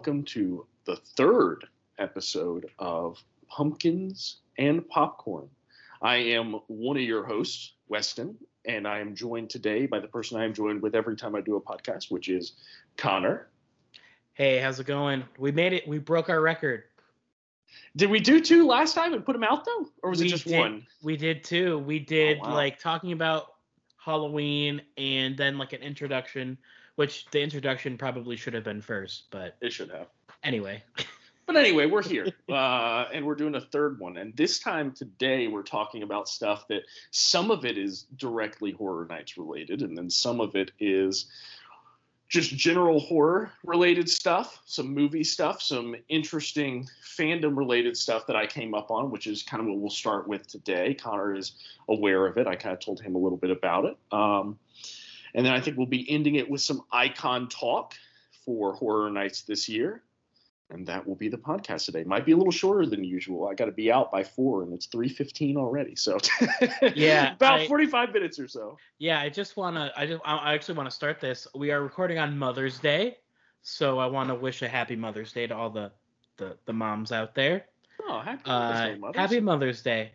welcome to the third episode of Pumpkins and Popcorn. I am one of your hosts, Weston, and I am joined today by the person I am joined with every time I do a podcast, which is Connor. Hey, how's it going? We made it. We broke our record. Did we do two last time and put them out though, or was we it just did, one? We did two. We did Oh, wow. like talking about Halloween and then like an introduction, which the introduction probably should have been first, but It should have. anyway. But anyway, we're here, uh, and we're doing a third one. And this time today, we're talking about stuff that some of it is directly Horror Nights related, and then some of it is just general horror related stuff, some movie stuff, some interesting fandom related stuff that I came up on, which is kind of what we'll start with today. Connor is aware of it. I kind of told him a little bit about it. Um, and then I think we'll be ending it with some icon talk for Horror Nights this year and that will be the podcast today. Might be a little shorter than usual. I got to be out by four, and it's three fifteen already. So Yeah, about forty five minutes or so. Yeah, I just wanna. I just. I actually want to start this. We are recording on Mother's Day, so I want to wish a happy Mother's Day to all the the, the moms out there. Oh, happy Uh, Mother's Day, mothers. happy Mother's Day.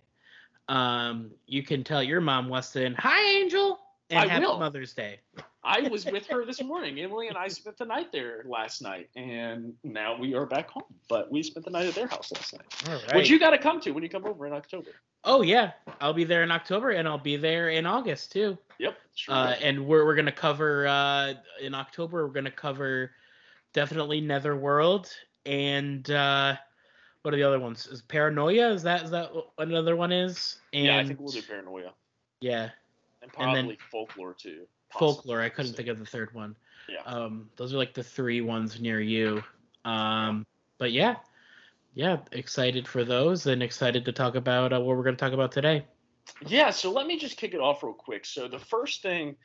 Um, you can tell your mom Weston, hi Angel, and I happy will. Mother's Day. I was with her this morning. Emily and I spent the night there last night, and now we are back home. But we spent the night at their house last night, All right. which you got to come to when you come over in October. Oh yeah, I'll be there in October, and I'll be there in August too. Yep. Sure. Uh, and we're we're gonna cover uh, in October. We're gonna cover definitely Netherworld and uh, what are the other ones? Is Paranoia? Is that is that what another one is? And yeah, I think we'll do paranoia yeah, and And then- folklore too. folklore. I couldn't think of the third one. Yeah. Um, those are like the three ones near you. Um, but yeah, yeah, excited for those and excited to talk about uh, what we're gonna talk about today. Yeah, so let me just kick it off real quick. So the first thing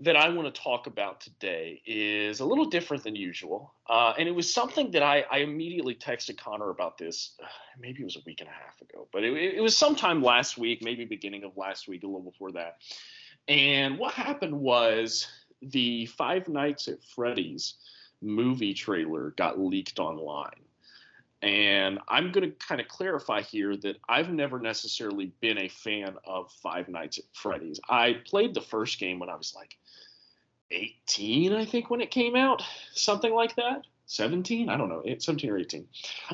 that I want to talk about today is a little different than usual, uh, and it was something that I, I immediately texted Connor about this. uh, Maybe it was a week and a half ago, but it, it was sometime last week, maybe beginning of last week, a little before that. And what happened was the Five Nights at Freddy's movie trailer got leaked online. And I'm going to kind of clarify here that I've never necessarily been a fan of Five Nights at Freddy's. I played the first game when I was like 18, I think, when it came out, something like that. 17, I don't know, eh, 17 or 18.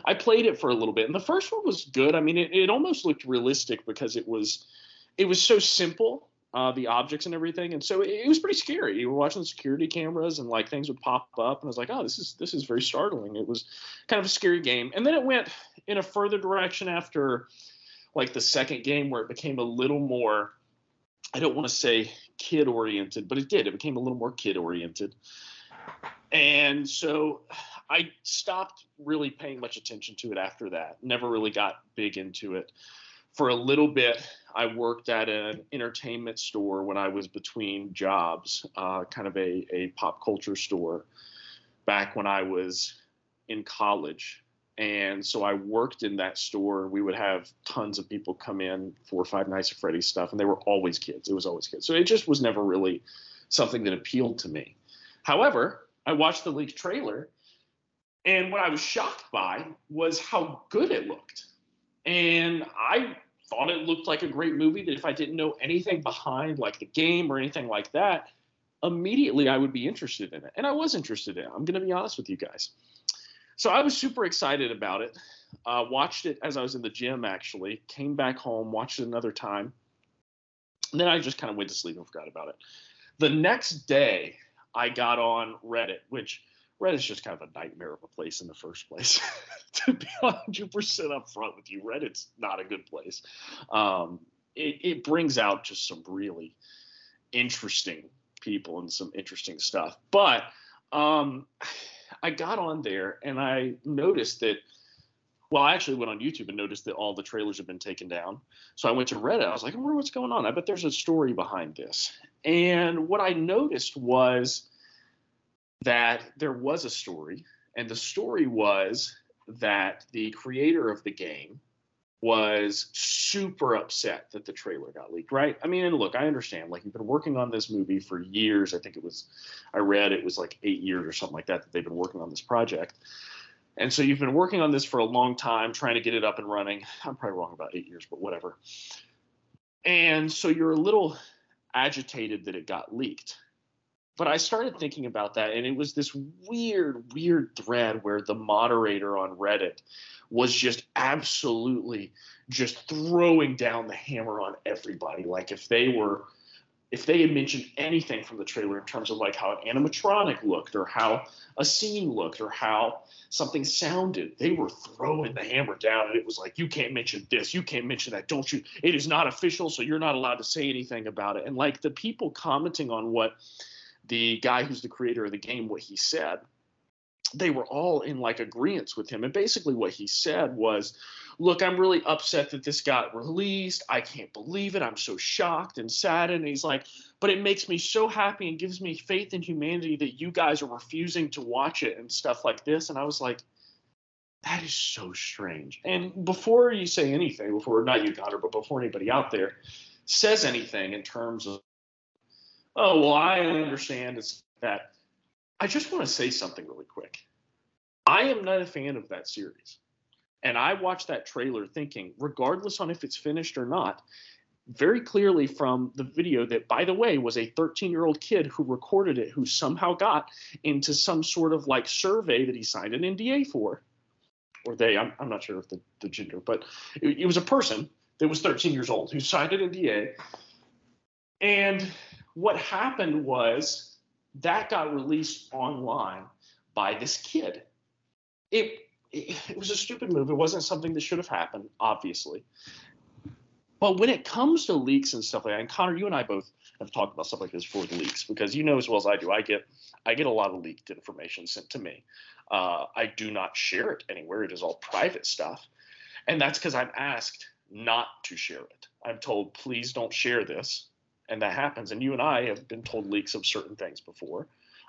I played it for a little bit, and the first one was good. I mean, it, it almost looked realistic because it was it was so simple, uh, the objects and everything, and so it, it was pretty scary. You were watching the security cameras, and like things would pop up, and I was like, oh, this is this is very startling. It was kind of a scary game, and then it went in a further direction after like the second game where it became a little more I don't want to say kid oriented, but it did. It became a little more kid oriented. And so I stopped really paying much attention to it after that. Never really got big into it. For a little bit, I worked at an entertainment store when I was between jobs, uh, kind of a, a pop culture store back when I was in college. And so I worked in that store. We would have tons of people come in for Five Nights at Freddy's stuff, and they were always kids. It was always kids. So it just was never really something that appealed to me. However, I watched the leaked trailer, and what I was shocked by was how good it looked. And I thought it looked like a great movie that if I didn't know anything behind, like the game or anything like that, immediately I would be interested in it. And I was interested in it. I'm going to be honest with you guys. So I was super excited about it. Uh, watched it as I was in the gym, actually. Came back home, watched it another time. And then I just kind of went to sleep and forgot about it. The next day, I got on Reddit, which Reddit's just kind of a nightmare of a place in the first place. to be 100% upfront with you, Reddit's not a good place. Um, it, it brings out just some really interesting people and some interesting stuff. But um, I got on there and I noticed that. Well, I actually went on YouTube and noticed that all the trailers have been taken down. So I went to Reddit. I was like, I wonder what's going on. I bet there's a story behind this. And what I noticed was that there was a story, and the story was that the creator of the game was super upset that the trailer got leaked, right? I mean, and look, I understand. Like, you've been working on this movie for years. I think it was, I read it was like eight years or something like that that they've been working on this project. And so you've been working on this for a long time, trying to get it up and running. I'm probably wrong about eight years, but whatever. And so you're a little agitated that it got leaked. But I started thinking about that, and it was this weird, weird thread where the moderator on Reddit was just absolutely just throwing down the hammer on everybody. Like if they were if they had mentioned anything from the trailer in terms of like how an animatronic looked or how a scene looked or how something sounded, they were throwing the hammer down and it was like, you can't mention this, you can't mention that, don't you? It is not official, so you're not allowed to say anything about it. And like the people commenting on what the guy who's the creator of the game, what he said, they were all in like agreement with him. And basically, what he said was, Look, I'm really upset that this got released. I can't believe it. I'm so shocked and saddened. And he's like, But it makes me so happy and gives me faith in humanity that you guys are refusing to watch it and stuff like this. And I was like, that is so strange. And before you say anything, before not you, Connor, but before anybody out there says anything in terms of, oh, well, I understand it's that I just want to say something really quick. I am not a fan of that series. And I watched that trailer thinking, regardless on if it's finished or not, very clearly from the video that, by the way, was a 13 year old kid who recorded it, who somehow got into some sort of like survey that he signed an NDA for. Or they, I'm, I'm not sure if the, the gender, but it, it was a person that was 13 years old who signed an NDA. And what happened was that got released online by this kid. It, it, it was a stupid move. It wasn't something that should have happened, obviously. But when it comes to leaks and stuff like that, and Connor, you and I both have talked about stuff like this for leaks because you know as well as I do, I get I get a lot of leaked information sent to me. Uh, I do not share it anywhere. It is all private stuff, and that's because I'm asked not to share it. I'm told please don't share this and that happens. And you and I have been told leaks of certain things before,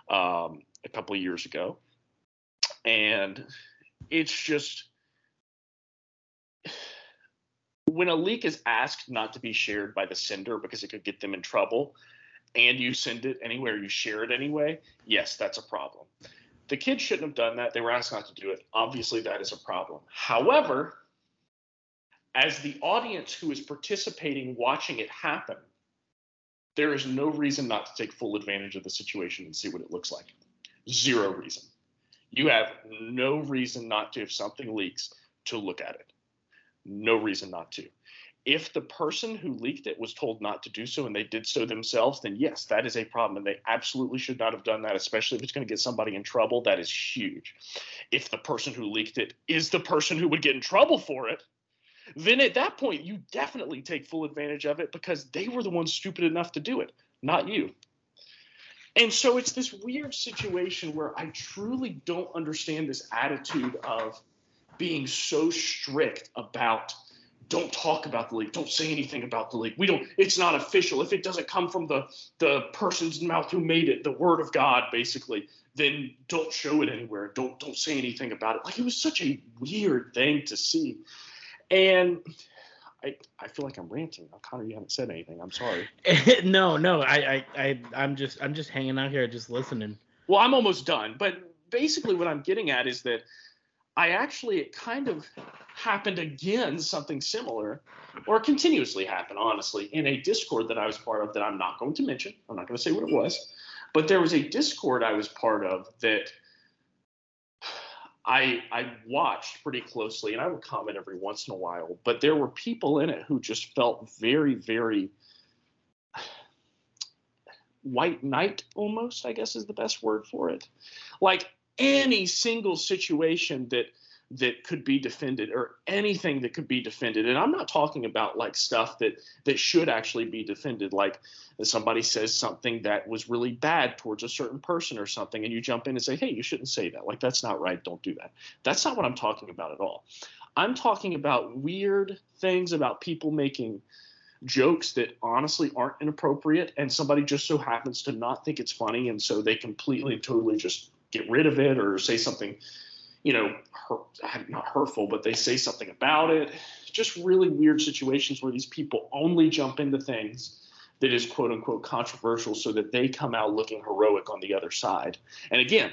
um, a couple of years ago, and it's just when a leak is asked not to be shared by the sender because it could get them in trouble, and you send it anywhere, you share it anyway. Yes, that's a problem. The kids shouldn't have done that. They were asked not to do it. Obviously, that is a problem. However, as the audience who is participating watching it happen, there is no reason not to take full advantage of the situation and see what it looks like. Zero reason. You have no reason not to, if something leaks, to look at it. No reason not to. If the person who leaked it was told not to do so and they did so themselves, then yes, that is a problem. And they absolutely should not have done that, especially if it's going to get somebody in trouble. That is huge. If the person who leaked it is the person who would get in trouble for it, then at that point you definitely take full advantage of it because they were the ones stupid enough to do it, not you. And so it's this weird situation where I truly don't understand this attitude of being so strict about don't talk about the leak don't say anything about the leak. We don't it's not official. If it doesn't come from the the person's mouth who made it the word of god basically then don't show it anywhere. Don't don't say anything about it. Like it was such a weird thing to see and I, I feel like I'm ranting. Connor, you haven't said anything. I'm sorry. no, no, I, I, I, I'm just, I'm just hanging out here, just listening. Well, I'm almost done. But basically, what I'm getting at is that I actually, it kind of happened again, something similar, or continuously happened, honestly, in a Discord that I was part of that I'm not going to mention. I'm not going to say what it was, but there was a Discord I was part of that I I watched pretty closely, and I would comment every once in a while. But there were people in it who just felt very, very white knight almost. I guess is the best word for it. Like any single situation that that could be defended or anything that could be defended. And i'm not talking about like stuff that that should actually be defended. Like somebody says something that was really bad towards a certain person or something and you jump in and say hey you shouldn't say that. Like that's not right. Don't do that. That's not what i'm talking about at all. I'm talking about weird things about people making jokes that honestly aren't inappropriate and somebody just so happens to not think it's funny and so they completely and totally just get rid of it or say something you know, hurt, not hurtful, but they say something about it just really weird situations where these people only jump into things that is quote unquote controversial so that they come out looking heroic on the other side. And again,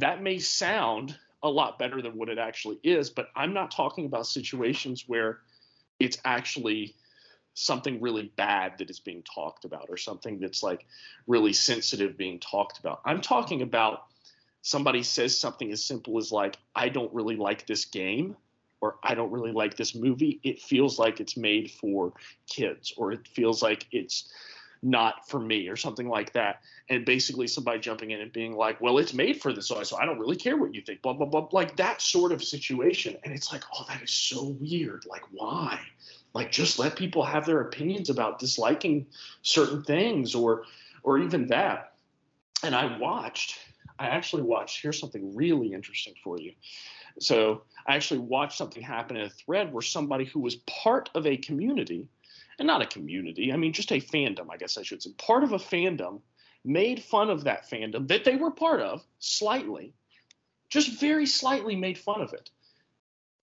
that may sound a lot better than what it actually is, but I'm not talking about situations where it's actually something really bad that is being talked about or something that's like really sensitive being talked about. I'm talking about somebody says something as simple as like I don't really like this game or I don't really like this movie. It feels like it's made for kids or it feels like it's not for me or something like that. And basically somebody jumping in and being like, well, it's made for this, so I don't really care what you think, blah, blah, blah. Like that sort of situation. And it's like, oh, that is so weird. Like, why? Like just let people have their opinions about disliking certain things or or even that. And I watched, I actually watched, here's something really interesting for you. So I actually watched something happen in a thread where somebody who was part of a community and not a community, I mean, just a fandom, I guess I should say, part of a fandom made fun of that fandom that they were part of slightly, just very slightly made fun of it.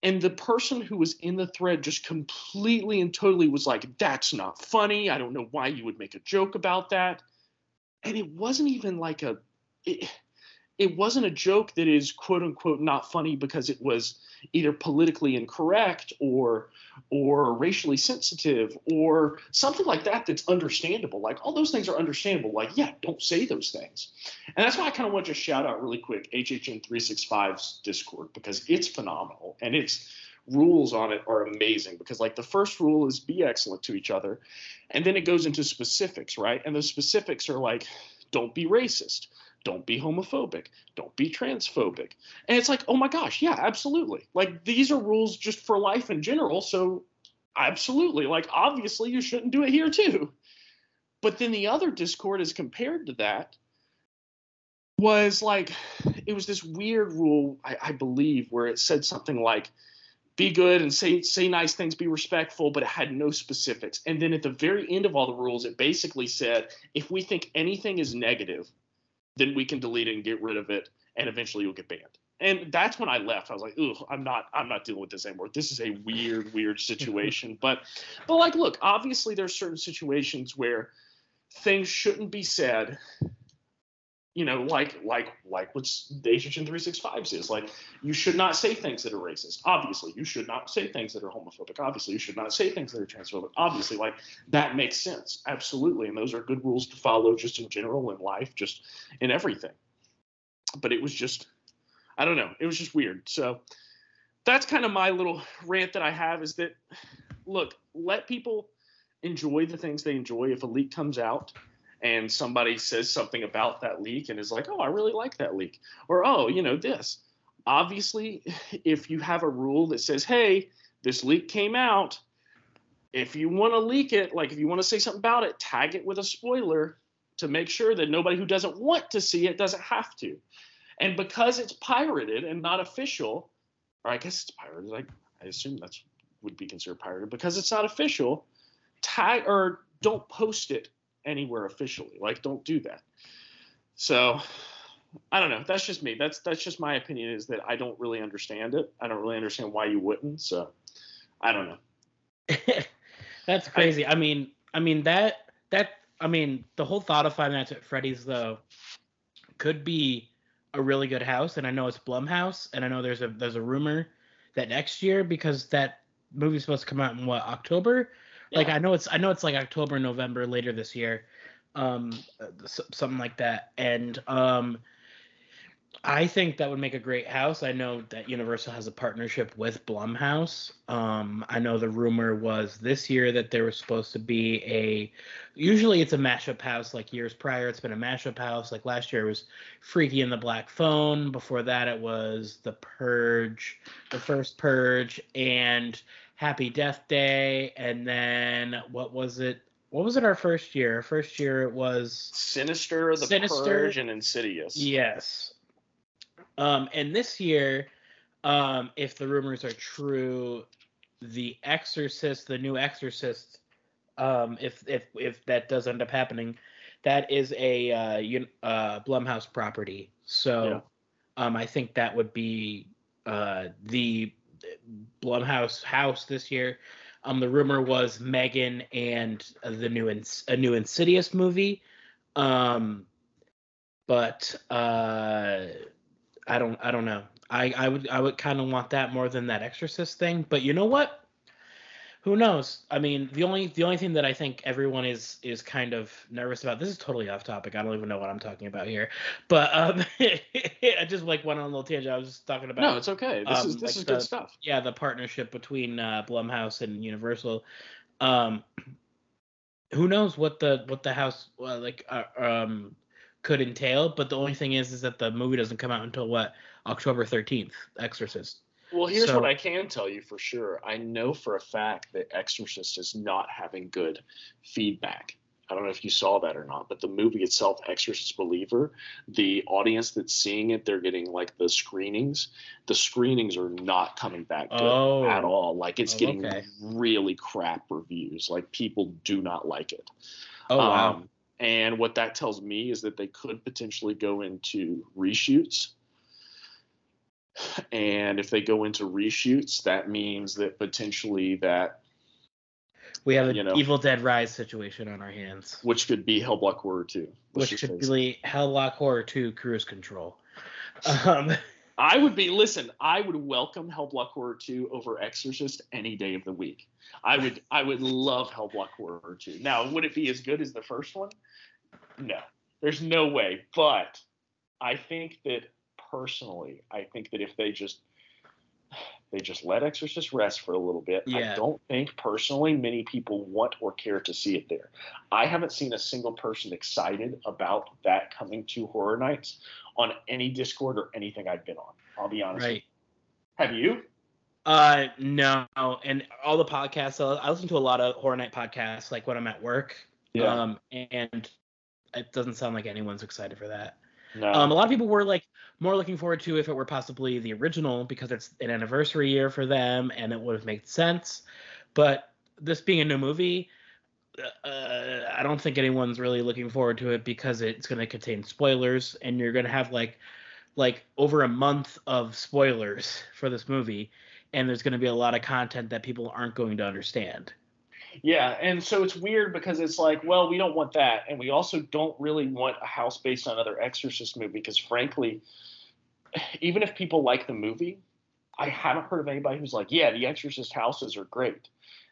And the person who was in the thread just completely and totally was like, that's not funny. I don't know why you would make a joke about that. And it wasn't even like a, it, it wasn't a joke that is quote unquote not funny because it was either politically incorrect or or racially sensitive or something like that that's understandable. Like all those things are understandable. Like yeah don't say those things. And that's why i kind of want to shout out really quick hhn 365's discord because it's phenomenal and its rules on it are amazing because like the first rule is be excellent to each other and then it goes into specifics right? And the specifics are like don't be racist don't be homophobic. Don't be transphobic. And it's like oh my gosh yeah absolutely. Like these are rules just for life in general so absolutely. Like obviously you shouldn't do it here too. But then the other discord as compared to that was like it was this weird rule I, I believe where it said something like be good and say say nice things, be respectful, but it had no specifics. And then at the very end of all the rules, it basically said if we think anything is negative, then we can delete it and get rid of it, and eventually you'll get banned. And that's when I left. I was like, "Ugh, I'm not, I'm not dealing with this anymore. This is a weird, weird situation." but, but like, look, obviously there's certain situations where things shouldn't be said you know, like like like what the HHN 365s is. Like, you should not say things that are racist. Obviously, you should not say things that are homophobic. Obviously, you should not say things that are transphobic. Obviously, like that makes sense. Absolutely, and those are good rules to follow, just in general in life, just in everything. But it was just, I don't know, it was just weird. So that's kind of my little rant that I have is that, look, let people enjoy the things they enjoy. If a leak comes out and somebody says something about that leak and is like, oh, I really like that leak, or oh, you know, this. Obviously, if you have a rule that says, hey, this leak came out, if you want to leak it, like if you want to say something about it, tag it with a spoiler to make sure that nobody who doesn't want to see it doesn't have to. And because it's pirated and not official, or I guess it's pirated, I assume that's would be considered pirated because it's not official, tag or don't post it anywhere officially. Like, don't do that. So, I don't know. That's just me. That's that's just my opinion. Is that I don't really understand it. I don't really understand why you wouldn't. So, I don't know. that's crazy. I, I mean, I mean that that I mean the whole thought of Five Nights at Freddy's though could be a really good house, and I know it's Blumhouse, and I know there's a there's a rumor that next year because that movie's supposed to come out in what October like I know it's I know it's like October, November later this year, um, something like that. And um, I think that would make a great house. I know that Universal has a partnership with Blumhouse. Um, I know the rumor was this year that there was supposed to be a. Usually it's a mashup house. Like years prior, it's been a mashup house. Like last year it was Freaky and the Black Phone. Before that, it was The Purge, the first Purge, and Happy Death Day, and then what was it? What was it our first year? Our first year it was Sinister, The Sinister. Purge, and Insidious. Yes. Um, and this year, um, if the rumors are true, The Exorcist, the new Exorcist, um, if if if that does end up happening, that is a uh, uh, Blumhouse property. So, yeah. um, I think that would be uh, the Blumhouse house this year. Um, the rumor was Megan and the new Ins- a new Insidious movie. Um, but uh, I don't I don't know. I I would I would kind of want that more than that Exorcist thing. But you know what? Who knows? I mean, the only the only thing that I think everyone is is kind of nervous about. This is totally off topic. I don't even know what I'm talking about here. But um, I just like went on a little tangent. I was just talking about. No, it's okay. This um, is this like is the- good stuff. yeah, the partnership between uh, Blumhouse and Universal. Um, who knows what the what the house uh, like uh, um could entail? But the only thing is, is that the movie doesn't come out until what October thirteenth. Exorcist. Well, here's So- what I can tell you for sure. I know for a fact that Exorcist is not having good feedback. I don't know if you saw that or not, but the movie itself, Exorcist Believer, the audience that's seeing it, they're getting like the screenings. The screenings are not coming back good Oh. at all. Like it's Oh, getting okay. really crap reviews. Like people do not like it. Oh wow. Um, and what that tells me is that they could potentially go into reshoots. And if they go into reshoots, that means that potentially that, we have an you know. Evil Dead Rise situation on our hands, which could be Hellblock Horror 2. which could be Helllock Horror 2 Cruise Control. Um, I would be, listen, I would welcome Hellblock Horror 2 over Exorcist any day of the week. I would, I would love Hellblock Horror 2. Now, would it be as good as the first one? No, there's no way. But I think that personally, I think that if they just they just let Exorcist rest for a little bit. Yeah. I don't think personally many people want or care to see it there. I haven't seen a single person excited about that coming to Horror Nights on any Discord or anything I've been on. I'll be honest. right. Have you? Uh, no, and all the podcasts. I I listen to a lot of horror night podcasts, like when I'm at work. Um, and it doesn't sound like anyone's excited for that. No. Um, a lot of people were like more looking forward to if it were possibly the original because it's an anniversary year for them and it would have made sense. But this being a new movie, uh, I don't think anyone's really looking forward to it because it's going to contain spoilers and you're going to have like like over a month of spoilers for this movie and there's going to be a lot of content that people aren't going to understand. Yeah, and so it's weird because it's like, well, we don't want that, and we also don't really want a house based on another Exorcist movie because, frankly, even if people like the movie, I haven't heard of anybody who's like, yeah, the Exorcist houses are great.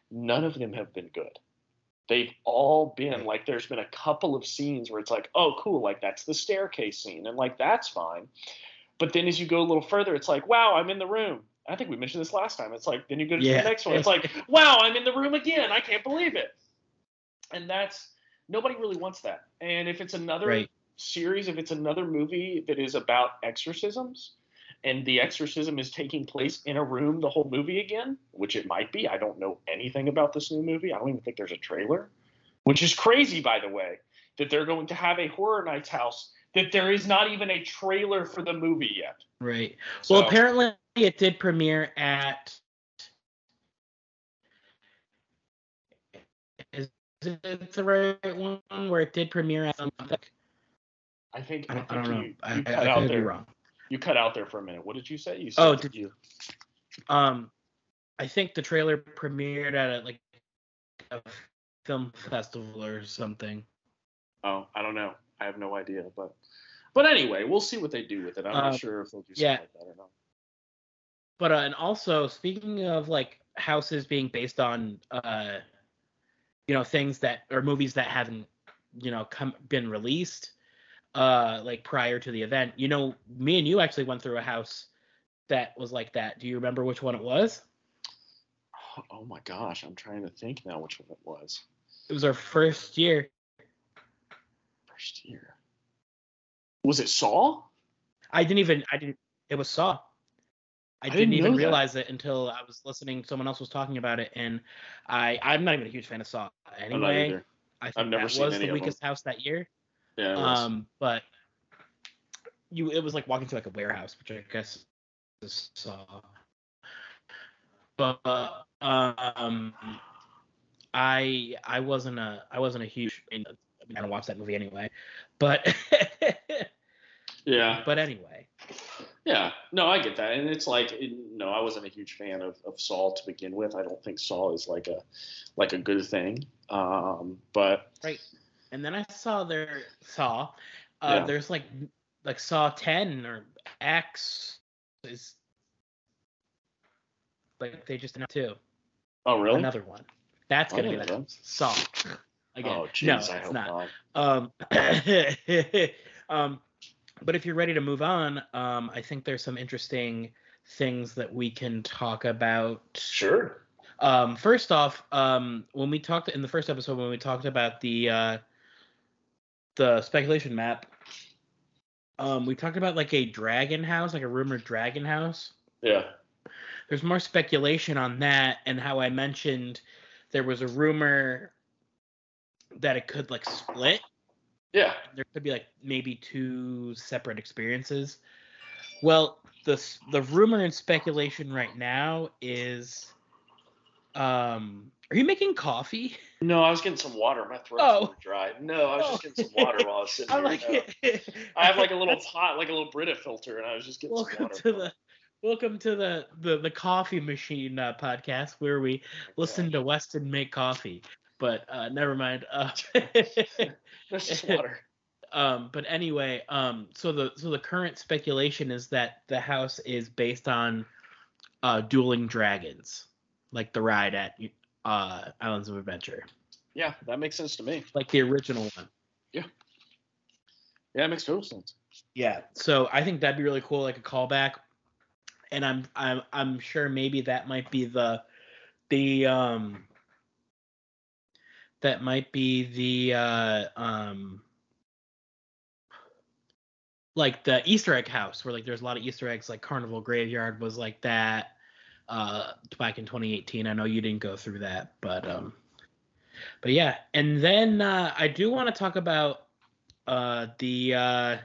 None of them have been good. They've all been like, there's been a couple of scenes where it's like, oh, cool, like that's the staircase scene, and like that's fine. But then as you go a little further, it's like, wow, I'm in the room. I think we mentioned this last time. It's like then you go to Yeah. the next one. It's like, wow, I'm in the room again. I can't believe it. And that's nobody really wants that. And if it's another Right. series, if it's another movie that is about exorcisms, and the exorcism is taking place in a room the whole movie again, which it might be. I don't know anything about this new movie. I don't even think there's a trailer, which is crazy, by the way, that they're going to have a Horror Nights house that there is not even a trailer for the movie yet. Right. So, Well, apparently it did premiere at. Is it the right one where it did premiere at? I think I I, don't, I don't know. you, I, you I, cut I out could be there. wrong. You cut out there for a minute. What did you say? You said Oh, did- you? Um, I think the trailer premiered at a, like a film festival or something. Oh, I don't know. I have no idea, but but anyway, we'll see what they do with it. I'm Um, not sure if they'll do something yeah. like that or not. But uh, and also speaking of like houses being based on uh, you know things that or movies that haven't you know come been released uh like prior to the event. You know, me and you actually went through a house that was like that. Do you remember which one it was? Oh my gosh, I'm trying to think now which one it was. It was our first year. First year. Was it Saw? I didn't even I didn't it was Saw. I, I didn't, didn't even know that. realize it until I was listening. Someone else was talking about it, and I I'm not even a huge fan of Saw anyway. I think I've never that seen was any the of them. weakest house that year. Yeah. Um, but you it was like walking to like a warehouse, which I guess is Saw. But um, I I wasn't a I wasn't a huge. I, mean, I don't watch that movie anyway, but yeah. but anyway. Yeah, no, I get that, and it's like, it, no, I wasn't a huge fan of, of Saw to begin with. I don't think Saw is like a like a good thing. Um, but right, and then I saw their Saw. Uh, yeah. There's like like Saw Ten or X is like they just announced two. Oh really? Another one. That's gonna oh, be that Saw. Again. Oh jeez, no, I it's not. not. Um, um, but if you're ready to move on, um, I think there's some interesting things that we can talk about. Sure. Um, first off, um, when we talked in the first episode, when we talked about the uh, the speculation map, um, we talked about like a dragon house, like a rumored dragon house. Yeah. There's more speculation on that, and how I mentioned there was a rumor that it could like split yeah. There could be like maybe two separate experiences. Well, the the rumor and speculation right now is um are you making coffee? No, I was getting some water. My throat's oh. dry. No, I was oh. just getting some water while I was sitting I like here. It. I have like a little pot, like a little Brita filter, and I was just getting welcome to the welcome to the the, the coffee machine uh, podcast where we listen to Weston make coffee. But uh, never mind. Uh, That's just water. Um, but anyway, um, so the so the current speculation is that the house is based on uh, dueling dragons, like the ride at uh, Islands of Adventure. Yeah, that makes sense to me. Like the original one. Yeah. Yeah, it makes total sense. Yeah, so I think that'd be really cool, like a callback. And I'm I'm I'm sure maybe that might be the the um that might be the uh, um, like the Easter egg house where like there's a lot of Easter eggs. Like Carnival Graveyard was like that uh, back in 2018. I know you didn't go through that, but um, but yeah. And then uh, I do want to talk about uh, the uh,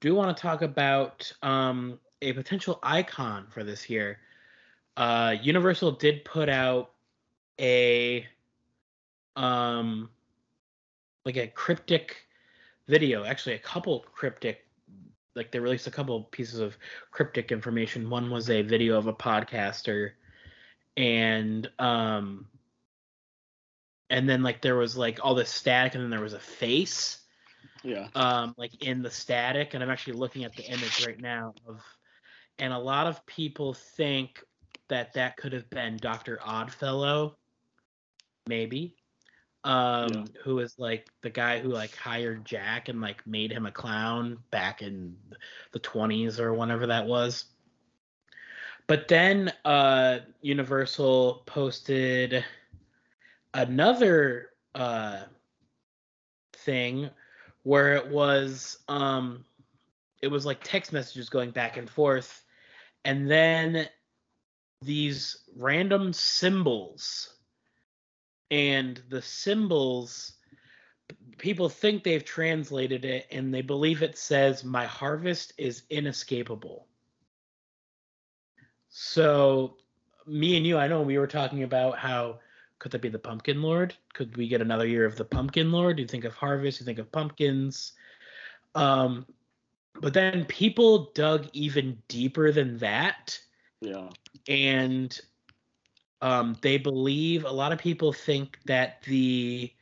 do want to talk about um, a potential icon for this year. Uh, Universal did put out a um like a cryptic video, actually a couple cryptic like they released a couple pieces of cryptic information. One was a video of a podcaster and um and then like there was like all this static and then there was a face yeah. um like in the static. And i'm actually looking at the image right now of and a lot of people think that that could have been dr oddfellow. Maybe um yeah. who is like the guy who like hired Jack and like made him a clown back in the 20s or whenever that was. But then uh Universal posted another uh thing where it was um it was like text messages going back and forth and then these random symbols and the symbols people think they've translated it and they believe it says my harvest is inescapable. So me and you i know we were talking about how could that be the pumpkin lord? Could we get another year of the pumpkin lord? You think of harvest you think of pumpkins. Um but then people dug even deeper than that. Yeah. And um, they believe a lot of people think that the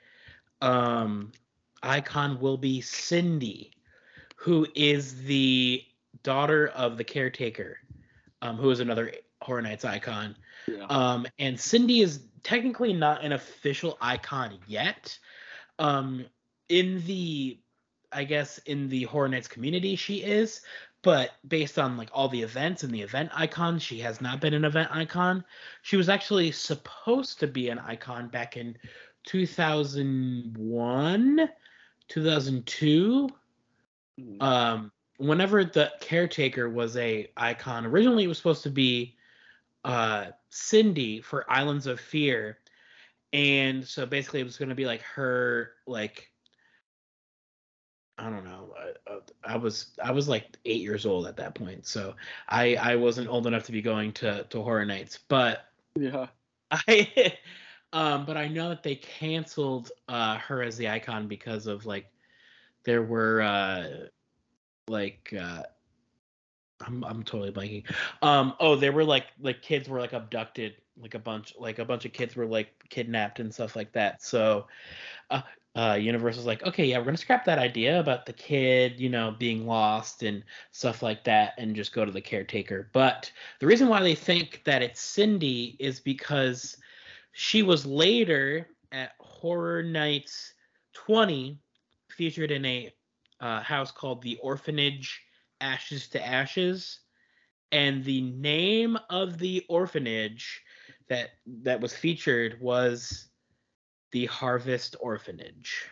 um, icon will be Cindy, who is the daughter of the caretaker, um, who is another Horror Nights icon. Yeah. Um, and Cindy is technically not an official icon yet. Um, in the, I guess, in the Horror Nights community, she is, but based on like all the events and the event icons she has not been an event icon. She was actually supposed to be an icon back in 2001 2002 mm. um whenever the caretaker was a icon originally it was supposed to be uh cindy for islands of fear. And so basically it was going to be like her like I don't know. I, I, was I was like eight years old at that point, so I I wasn't old enough to be going to to horror nights. But yeah, I um but I know that they canceled uh her as the icon because of like there were uh like uh I'm I'm totally blanking. Um oh there were like like kids were like abducted like a bunch like a bunch of kids were like kidnapped and stuff like that. So uh uh Universal's like, okay, yeah, we're gonna scrap that idea about the kid, you know, being lost and stuff like that and just go to the caretaker. But the reason why they think that it's Cindy is because she was later at Horror Nights 20 featured in a uh, house called the Orphanage Ashes to Ashes, and the name of the orphanage that that was featured was the Harvest Orphanage.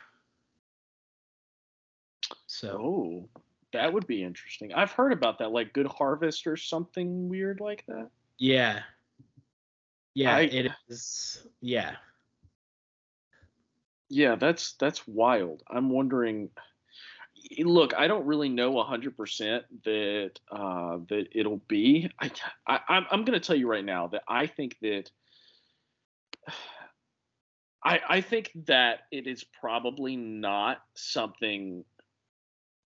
So, Oh, that would be interesting. I've heard about that, like Good Harvest or something weird like that. yeah. Yeah, I- it is. Yeah. Yeah, that's that's wild. I'm wondering. Look, I don't really know 100% that uh, that it'll be. I, I I'm I'm going to tell you right now that I think that I I think that it is probably not something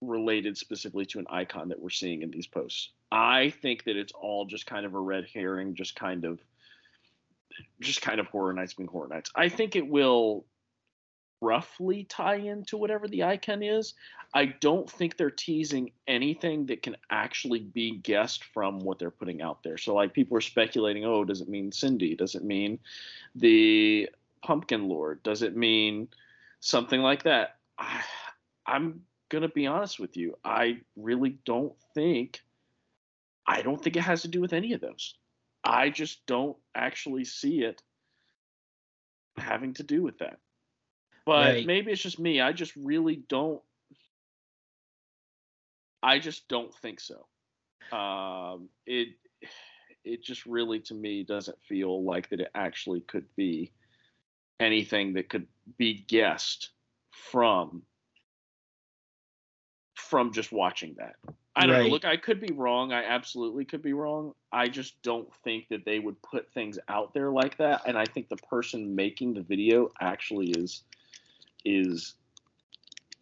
related specifically to an icon that we're seeing in these posts. I think that it's all just kind of a red herring, just kind of just kind of horror nights being horror nights. I think it will roughly tie into whatever the icon is. I don't think they're teasing anything that can actually be guessed from what they're putting out there. So like people are speculating, oh, does it mean Cindy? Does it mean the Pumpkin Lord? Does it mean something like that? I, I'm gonna be honest with you. I really don't think I don't think it has to do with any of those. I just don't actually see it having to do with that. But Right. maybe it's just me. I just really don't. I just don't think so. Um, it it just really to me doesn't feel like that it actually could be anything that could be guessed from from just watching that. I don't know. Look, I could be wrong. I absolutely could be wrong. I just don't think that they would put things out there like that. And I think the person making the video actually is is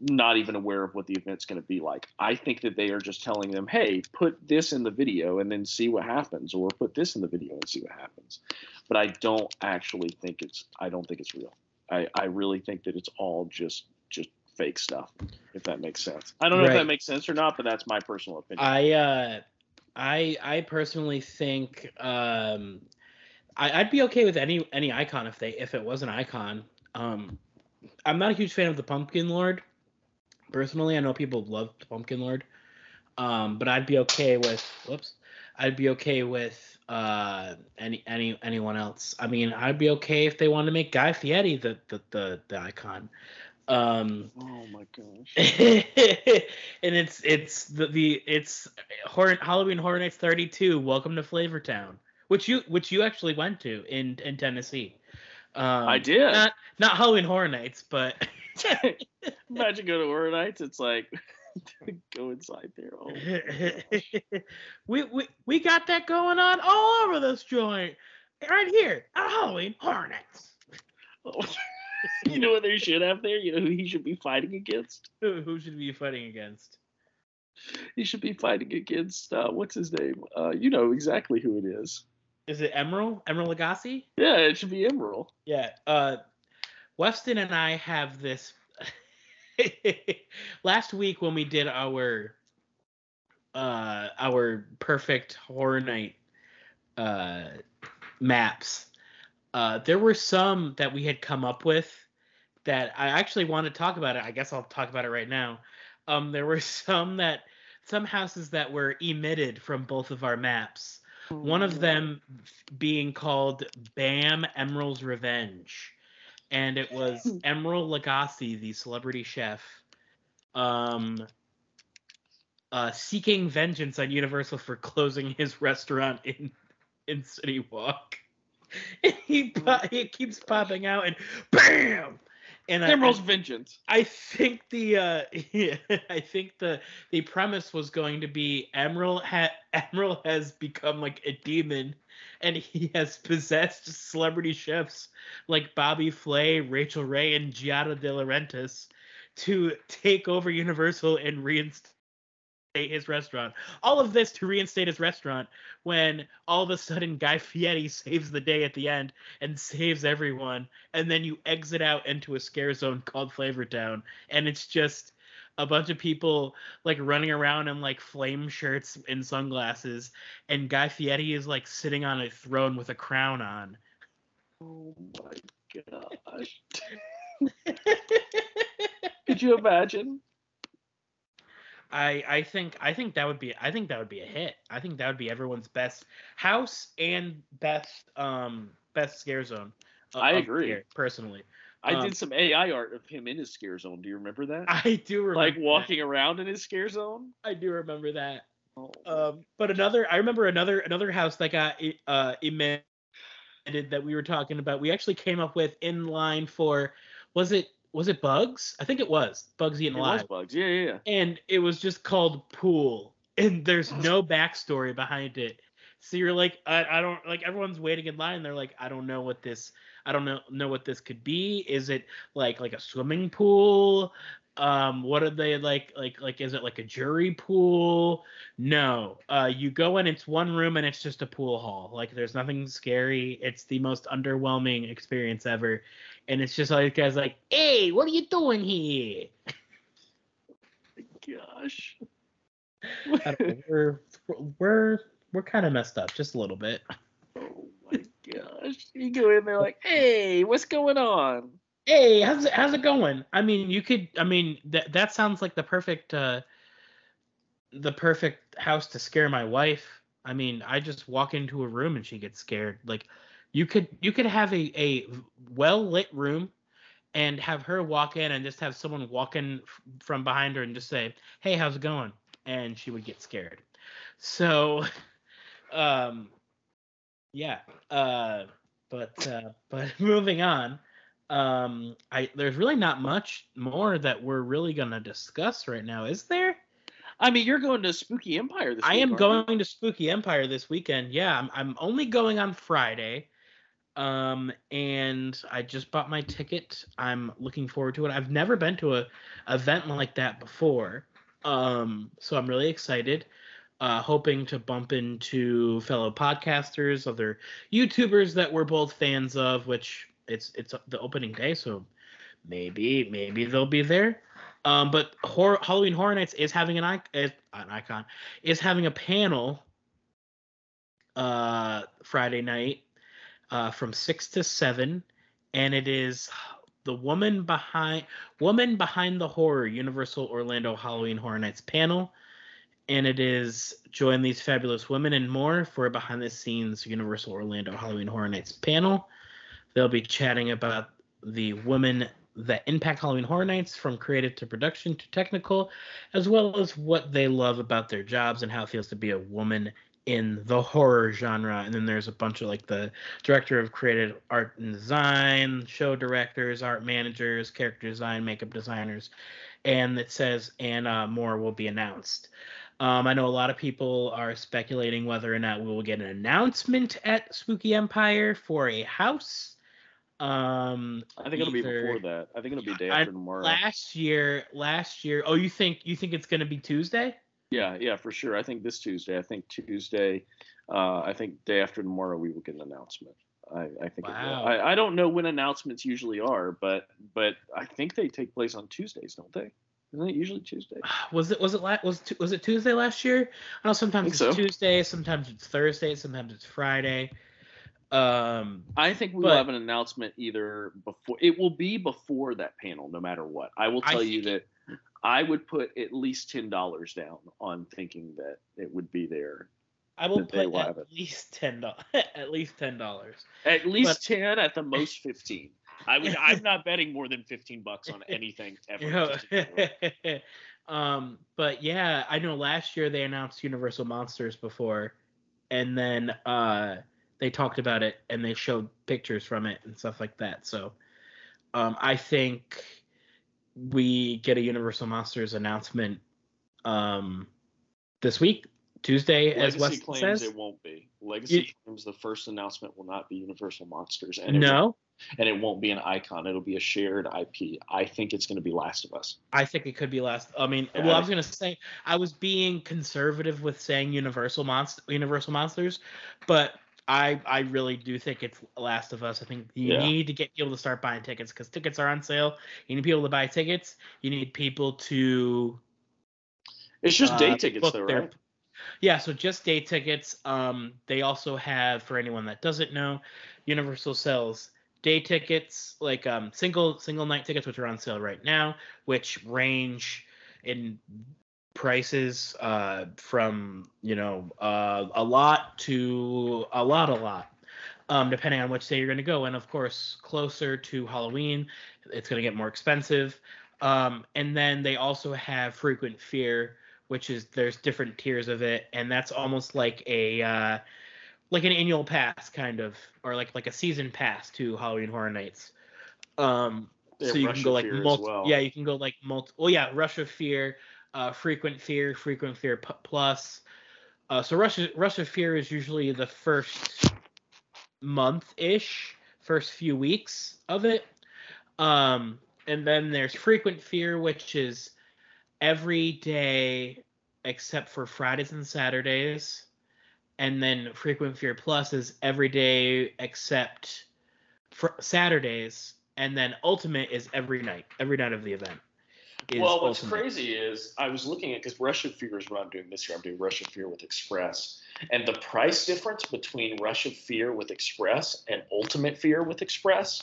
not even aware of what the event's going to be like. I think that they are just telling them, "Hey, put this in the video and then see what happens," or "Put this in the video and see what happens." But I don't actually think it's. I don't think it's real. I I really think that it's all just just fake stuff. If that makes sense. I don't know if that makes sense or not, but that's my personal opinion. I uh I I personally think um I, I'd be okay with any any icon if they if it was an icon. Um I'm not a huge fan of the Pumpkin Lord. Personally, I know people love the Pumpkin Lord. Um, but I'd be okay with whoops. I'd be okay with uh any any anyone else. I mean, I'd be okay if they wanted to make Guy Fieri the the the, the icon. Um oh my gosh. and it's it's the, the it's Horror, Halloween Horror Nights 32. Welcome to Flavortown, which you which you actually went to in in Tennessee. Um, I did. Not not Halloween Horror Nights, but Imagine going to Horror Nights. It's like go inside there. Oh, we, we we got that going on all over this joint, right here at Halloween Horror Nights. Oh. you know what they should have there? You know who he should be fighting against? Who, who should be fighting against? He should be fighting against uh, what's his name? Uh, you know exactly who it is. Is it Emeril? Emeril Lagasse? Yeah, it should be Emeril. Yeah. Uh, Weston and I have this. last week when we did our uh our perfect horror night uh maps uh there were some that we had come up with that I actually want to talk about it. I guess I'll talk about it right now. Um there were some that some houses that were emitted from both of our maps. One of them being called Bam Emeril's Revenge. And it was Emeril Lagasse, the celebrity chef, um, uh, seeking vengeance on Universal for closing his restaurant in in City Walk. he po- he keeps popping out and bam, and I- Emeril's Vengeance. I think the uh, I think the the premise was going to be Emeril ha- Emeril has become like a demon, and he has possessed celebrity chefs like Bobby Flay, Rachael Ray, and Giada De Laurentiis to take over Universal and reinstate his restaurant. All of this to reinstate his restaurant when all of a sudden Guy Fieri saves the day at the end and saves everyone, and then you exit out into a scare zone called Flavortown, and it's just a bunch of people like running around in like flame shirts and sunglasses, and Guy Fieri is like sitting on a throne with a crown on. Oh my gosh. Could you imagine? I I think I think that would be I think that would be a hit. I think that would be everyone's best house and best um best scare zone. uh, I of the agree. personally. I Um, did some AI art of him in his scare zone. Do you remember that? I do remember like that. walking around in his scare zone. I do remember that. Oh, Um, but another, I remember another another house that got i- uh amended that we were talking about. We actually came up with in line for, was it was it Bugs? I think it was Bugs it Eating was Live, bugs. Yeah, yeah, yeah. and it was just called Pool, and there's no backstory behind it. So you're like, I, I don't like everyone's waiting in line. They're like, I don't know what this, I don't know know what this could be. Is it like like a swimming pool? Um, what are they like? Like like is it like a jury pool? No. Uh, you go in, it's one room and it's just a pool hall. Like there's nothing scary. It's the most underwhelming experience ever, and it's just like guys like, hey, what are you doing here? Gosh. Know, we're we're we're kind of messed up just a little bit. Oh my gosh. You go in there like, hey, what's going on? Hey, how's it how's it going? I mean, you could. I mean, that that sounds like the perfect uh, the perfect house to scare my wife. I mean, I just walk into a room and she gets scared. Like, you could you could have a a well lit room and have her walk in and just have someone walk in f- from behind her and just say, "Hey, how's it going?" and she would get scared. So, um, yeah. Uh, but uh, but moving on um i there's really not much more that we're really going to discuss right now is there I mean, you're going to Spooky Empire this weekend. i week, am aren't you? going to spooky empire this weekend yeah I'm, I'm only going on friday um and i just bought my ticket. I'm looking forward to it. I've never been to a event like that before. Um so i'm really excited uh, hoping to bump into fellow podcasters, other YouTubers that we're both fans of, which it's it's the opening day, so maybe maybe they'll be there. Um, but Halloween Horror Nights is having an, ic- an icon is having a panel uh, Friday night uh, from six to seven, and it is the woman behind woman behind the horror Universal Orlando Halloween Horror Nights panel and it is join these fabulous women and more for a behind the scenes Universal Orlando Halloween Horror Nights panel. They'll be chatting about the women that impact Halloween Horror Nights from creative to production to technical, as well as what they love about their jobs and how it feels to be a woman in the horror genre. And then there's a bunch of like the director of creative art and design, show directors, art managers, character design, makeup designers, and it says and uh, more will be announced. Um, I know a lot of people are speculating whether or not we will get an announcement at Spooky Empire for a house. Um, I think it'll be before that. I think it'll be day after tomorrow. Last year, last year. Oh, you think you think it's gonna be Tuesday? Yeah, yeah, for sure. I think this Tuesday. I think Tuesday. Uh, I think day after tomorrow we will get an announcement. I, I think. It Wow. will. I, I don't know when announcements usually are, but but I think they take place on Tuesdays, don't they? Isn't it usually Tuesday? Was it was it la- was was it Tuesday last year? I know sometimes Think it's so. Tuesday, sometimes it's Thursday, sometimes it's Friday. Um, I think we will have an announcement either before. It will be before that panel, no matter what. I will I tell you think- that I would put at least ten dollars down on thinking that it would be there. I will put at least ten dollars. At least ten dollars. At least But- ten, at the most fifteen. I would. I'm not betting more than fifteen bucks on anything ever. You know, just to be clear. um, but yeah, I know last year they announced Universal Monsters before, and then uh, they talked about it and they showed pictures from it and stuff like that. So um, I think we get a Universal Monsters announcement um, this week, Tuesday, as Legacy Wes claims says. it won't be. Legacy You- claims the first announcement will not be Universal Monsters. And it No, and it won't be an icon. It'll be a shared IP. I think it's going to be Last of Us. I think it could be Last. I mean, yeah, well, I was going to say I was being conservative with saying Universal Monster, Universal Monsters, but I I really do think it's Last of Us. I think you yeah. need to get people to start buying tickets because tickets are on sale. You need people to buy tickets. You need people to. It's just uh, day tickets, though, their, right? Yeah, so just day tickets. Um, they also have, for anyone that doesn't know, Universal sells day tickets, like um, single single night tickets, which are on sale right now, which range in prices uh, from you know uh, a lot to a lot, a lot, um, depending on which day you're going to go. And of course, closer to Halloween, it's going to get more expensive. Um, and then they also have frequent fear, which is there's different tiers of it, and that's almost like a uh, like an annual pass kind of, or like like a season pass to Halloween Horror Nights. Um, so you can go like multi- well. yeah, you can go like multi. Well, yeah, Rush of Fear, uh, Frequent Fear, Frequent Fear P- Plus. Uh, so Rush Rush of Fear is usually the first month ish, first few weeks of it. Um, and then there's Frequent Fear, which is every day except for Fridays and Saturdays and then frequent fear plus is every day except for Saturdays, and then ultimate is every night, every night of the event. Well, what's ultimate. crazy is I was looking at because Rush of Fear is what I'm doing this year. I'm doing Rush of Fear with Express, and the price difference between Rush of Fear with Express and Ultimate Fear with Express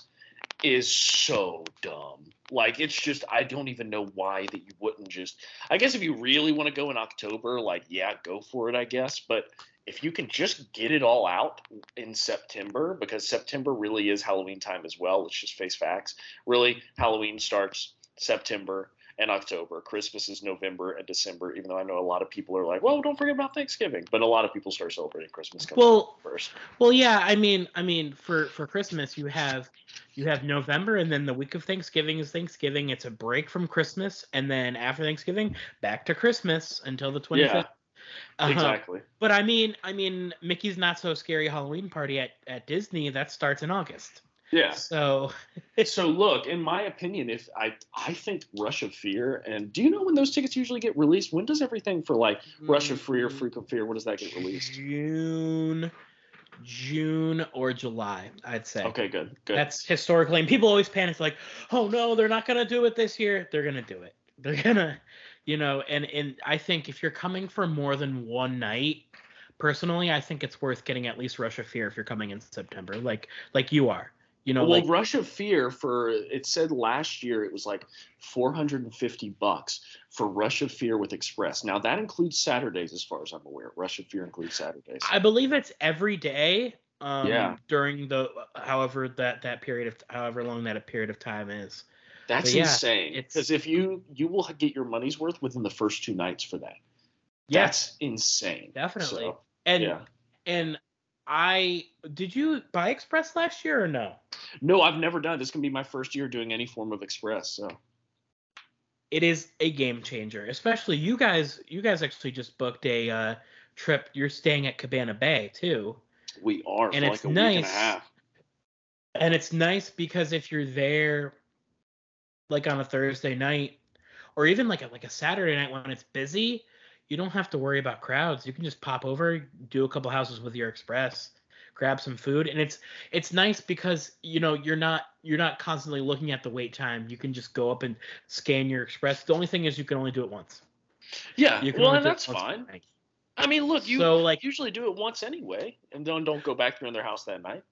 is so dumb. Like it's just I don't even know why that you wouldn't just. I guess if you really want to go in October, like yeah, go for it. I guess, but if you can just get it all out in September, because September really is Halloween time as well. Let's just face facts. Really, Halloween starts September and October. Christmas is November and December. Even though I know a lot of people are like, "Well, don't forget about Thanksgiving," but a lot of people start celebrating Christmas well, first. Well, yeah, I mean, I mean, for for Christmas, you have you have November, and then the week of Thanksgiving is Thanksgiving. It's a break from Christmas, and then after Thanksgiving, back to Christmas until the twenty fifth. Yeah. Uh-huh. Exactly. But I mean, I mean, Mickey's Not So Scary Halloween Party at, at Disney that starts in August. Yeah. So. so look, in my opinion, if I I think Rush of Fear, and do you know when those tickets usually get released? When does everything for like Rush of Fear, mm-hmm. Frequent Fear, when does that get released? June. June or July, I'd say. Okay, good, good. That's historically, and people always panic like, "Oh no, they're not gonna do it this year." They're gonna do it. They're gonna you know and and i think if you're coming for more than one night personally i think it's worth getting at least rush of fear if you're coming in september like like you are you know well like, rush of fear for it said last year it was like 450 bucks for rush of fear with express now that includes saturdays as far as i'm aware rush of fear includes saturdays i believe it's every day um yeah. during the however that that period of however long that period of time is that's yeah, insane. Because if you you will get your money's worth within the first two nights for that. That's insane. Definitely. So, and yeah. and I did you buy Express last year or no? No, I've never done. This can be my first year doing any form of Express. So it is a game changer, especially you guys. You guys actually just booked a uh, trip. You're staying at Cabana Bay too. We are, and it's like nice. And, and it's nice because if you're there like on a Thursday night or even like a, like a Saturday night when it's busy, you don't have to worry about crowds. You can just pop over, do a couple houses with your express, grab some food, and it's it's nice because you know you're not you're not constantly looking at the wait time. You can just go up and scan your express. The only thing is you can only do it once. Yeah, well, and that's fine. I mean, look, you so, like usually do it once anyway, and don't don't go back in their house that night.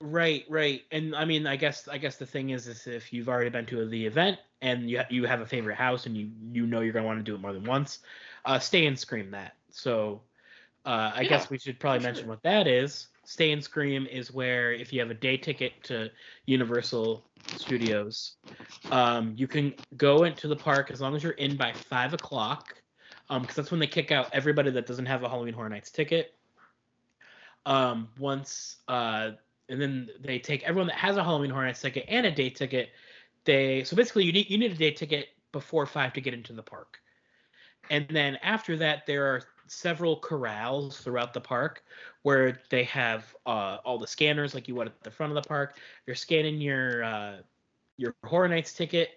Right, right. And I mean, I guess I guess the thing is, is if you've already been to the event and you you have a favorite house and you you know you're gonna want to do it more than once, uh, stay and scream that. So, uh, I yeah, guess we should probably mention sure. what that is. Stay and Scream is where if you have a day ticket to Universal Studios, um, you can go into the park as long as you're in by five o'clock, because um, that's when they kick out everybody that doesn't have a Halloween Horror Nights ticket. Um, once uh, and then they take everyone that has a Halloween Horror Nights ticket and a day ticket. They so basically you need you need a day ticket before five to get into the park, and then after that there are several corrals throughout the park where they have uh, all the scanners like you would at the front of the park. You're scanning your uh, your Horror Nights ticket,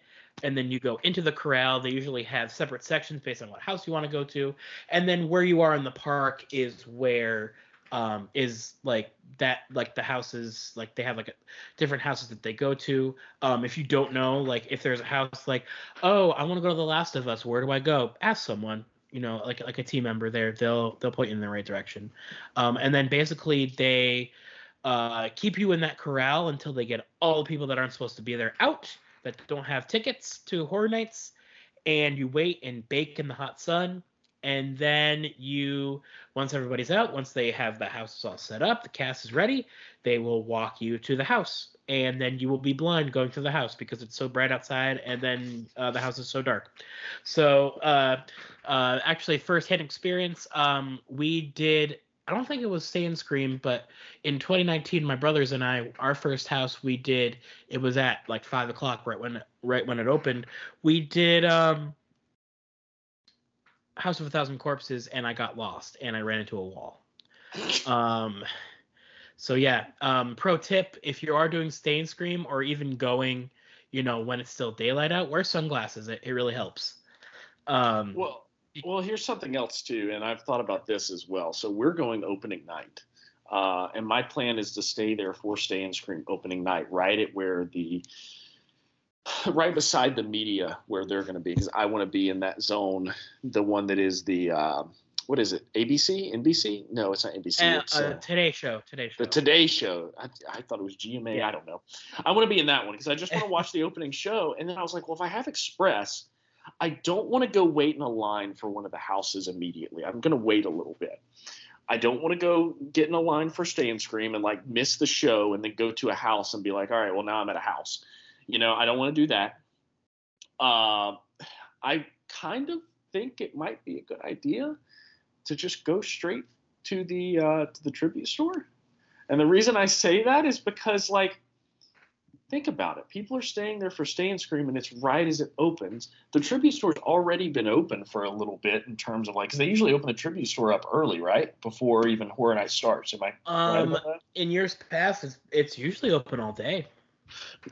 and then you go into the corral. They usually have separate sections based on what house you want to go to, and then where you are in the park is where um, is like that like the houses like they have like a, different houses that they go to. Um, if you don't know like if there's a house like oh i want to go to the last of us where do i go? Ask someone you know like like a team member there. They'll they'll point you in the right direction. Um, and then basically they uh, keep you in that corral until they get all the people that aren't supposed to be there out that don't have tickets to horror nights and you wait and bake in the hot sun and then you once everybody's out once they have the house all set up the cast is ready they will walk you to the house. And then you will be blind going to the house because it's so bright outside and then uh, the house is so dark. So uh, uh, actually first hand experience um, we did i don't think it was stay and scream but in 2019 my brothers and i our first house we did it was at like five o'clock right when right when it opened. We did um House of a Thousand Corpses and I got lost and I ran into a wall. Um, so yeah, um, pro tip: if you are doing Stay and Scream or even going, you know, when it's still daylight out, wear sunglasses. It, it really helps. Um, well, well, here's something else too, and I've thought about this as well. So we're going opening night, uh, and my plan is to stay there for Stay and Scream opening night, right at where the right beside the media where they're going to be because I want to be in that zone, the one that is the uh, what is it? ABC, NBC? No, it's not NBC. uh, it's, uh, Today Show. Today Show. the Today Show. I, I thought it was GMA. Yeah. I don't know. I want to be in that one because I just want to watch the opening show. And then I was like, well, if I have Express, I don't want to go wait in a line for one of the houses immediately. I'm going to wait a little bit. I don't want to go get in a line for Stay and Scream and like miss the show and then go to a house and be like, all right, well now I'm at a house. You know, I don't want to do that. Uh, I kind of think it might be a good idea to just go straight to the uh, to the tribute store. And the reason I say that is because like think about it. People are staying there for Stay and Scream, and it's right as it opens. The tribute store's already been open for a little bit in terms of like, because they usually open the tribute store up early, right, before even Horror Night starts. Am I um, in years past, it's, it's usually open all day.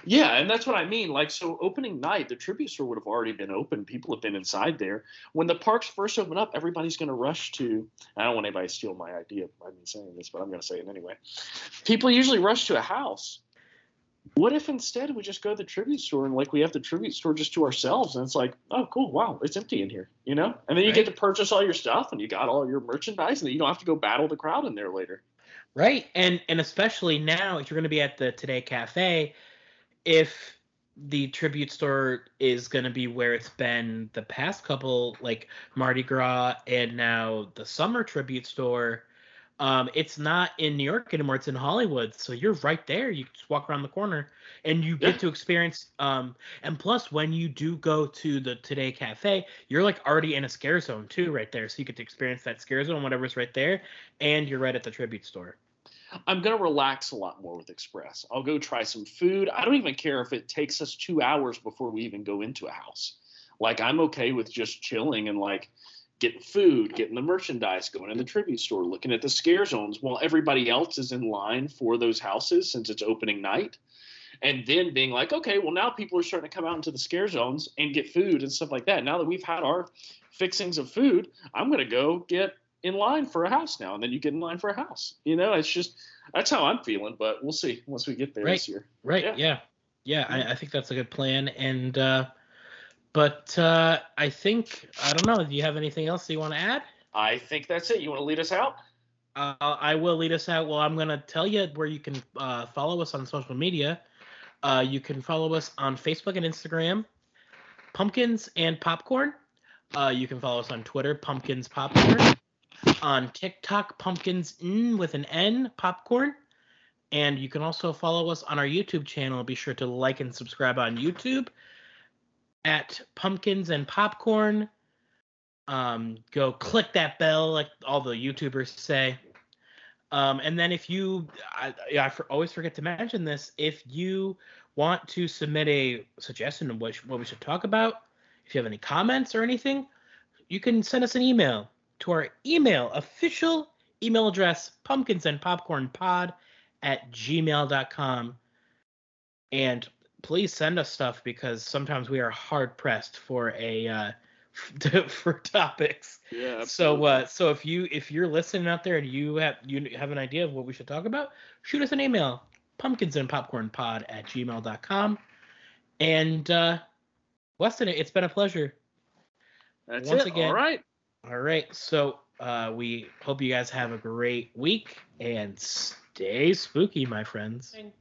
Yeah, and that's what I mean. Like, so opening night, the tribute store would have already been open. People have been inside there. When the parks first open up, everybody's going to rush to. I don't want anybody to steal my idea by me saying this, but I'm going to say it anyway. People usually rush to a house. What if instead we just go to the tribute store and like we have the tribute store just to ourselves, and it's like, oh, cool, wow, it's empty in here, you know? And then you get to purchase all your stuff, and you got all your merchandise, and then you don't have to go battle the crowd in there later. Right. And and especially now if you're going to be at the Today Cafe, if the tribute store is going to be where it's been the past couple like Mardi Gras and now the summer tribute store, um it's not in New York anymore, it's in Hollywood. So you're right there. You just walk around the corner and you Yeah. get to experience um and plus when you do go to the Today Cafe, you're like already in a scare zone too right there. So you get to experience that scare zone whatever's right there and you're right at the tribute store. I'm gonna relax a lot more with Express. I'll go try some food. I don't even care if it takes us two hours before we even go into a house. Like I'm okay with just chilling and like getting food, getting the merchandise, going in the tribute store, looking at the scare zones while everybody else is in line for those houses since it's opening night. And then being like, okay, well now people are starting to come out into the scare zones and get food and stuff like that. Now that we've had our fixings of food, I'm gonna go get in line for a house now, and then you get in line for a house. You know, it's just that's how I'm feeling. But we'll see once we get there Right. this year. Right. Yeah. Yeah. Yeah. I, I think that's a good plan. And uh but uh I think I don't know. Do you have anything else you want to add? I think that's it. You want to lead us out? Uh, I will lead us out. Well, I'm gonna tell you where you can uh, follow us on social media. Uh, you can follow us on Facebook and Instagram, Pumpkins and Popcorn. Uh, you can follow us on Twitter, Pumpkins Popcorn. On TikTok, Pumpkins N with an N, Popcorn. And you can also follow us on our YouTube channel. Be sure to like and subscribe on YouTube at Pumpkins and Popcorn. Um, go click that bell, like all the YouTubers say. Um, and then if you, I, I for, always forget to mention this, if you want to submit a suggestion of what, what we should talk about, if you have any comments or anything, you can send us an email to our email, official email address pumpkins and popcorn pod at gmail.com. And please send us stuff because sometimes we are hard pressed for a uh, for topics. Yeah. So uh, so if you if you're listening out there and you have you have an idea of what we should talk about, shoot us an email pumpkins and popcorn pod at gmail.com. And uh, Weston, it's been a pleasure. That's once it. again- All right. All right. So uh, we hope you guys have a great week and stay spooky, my friends. Thank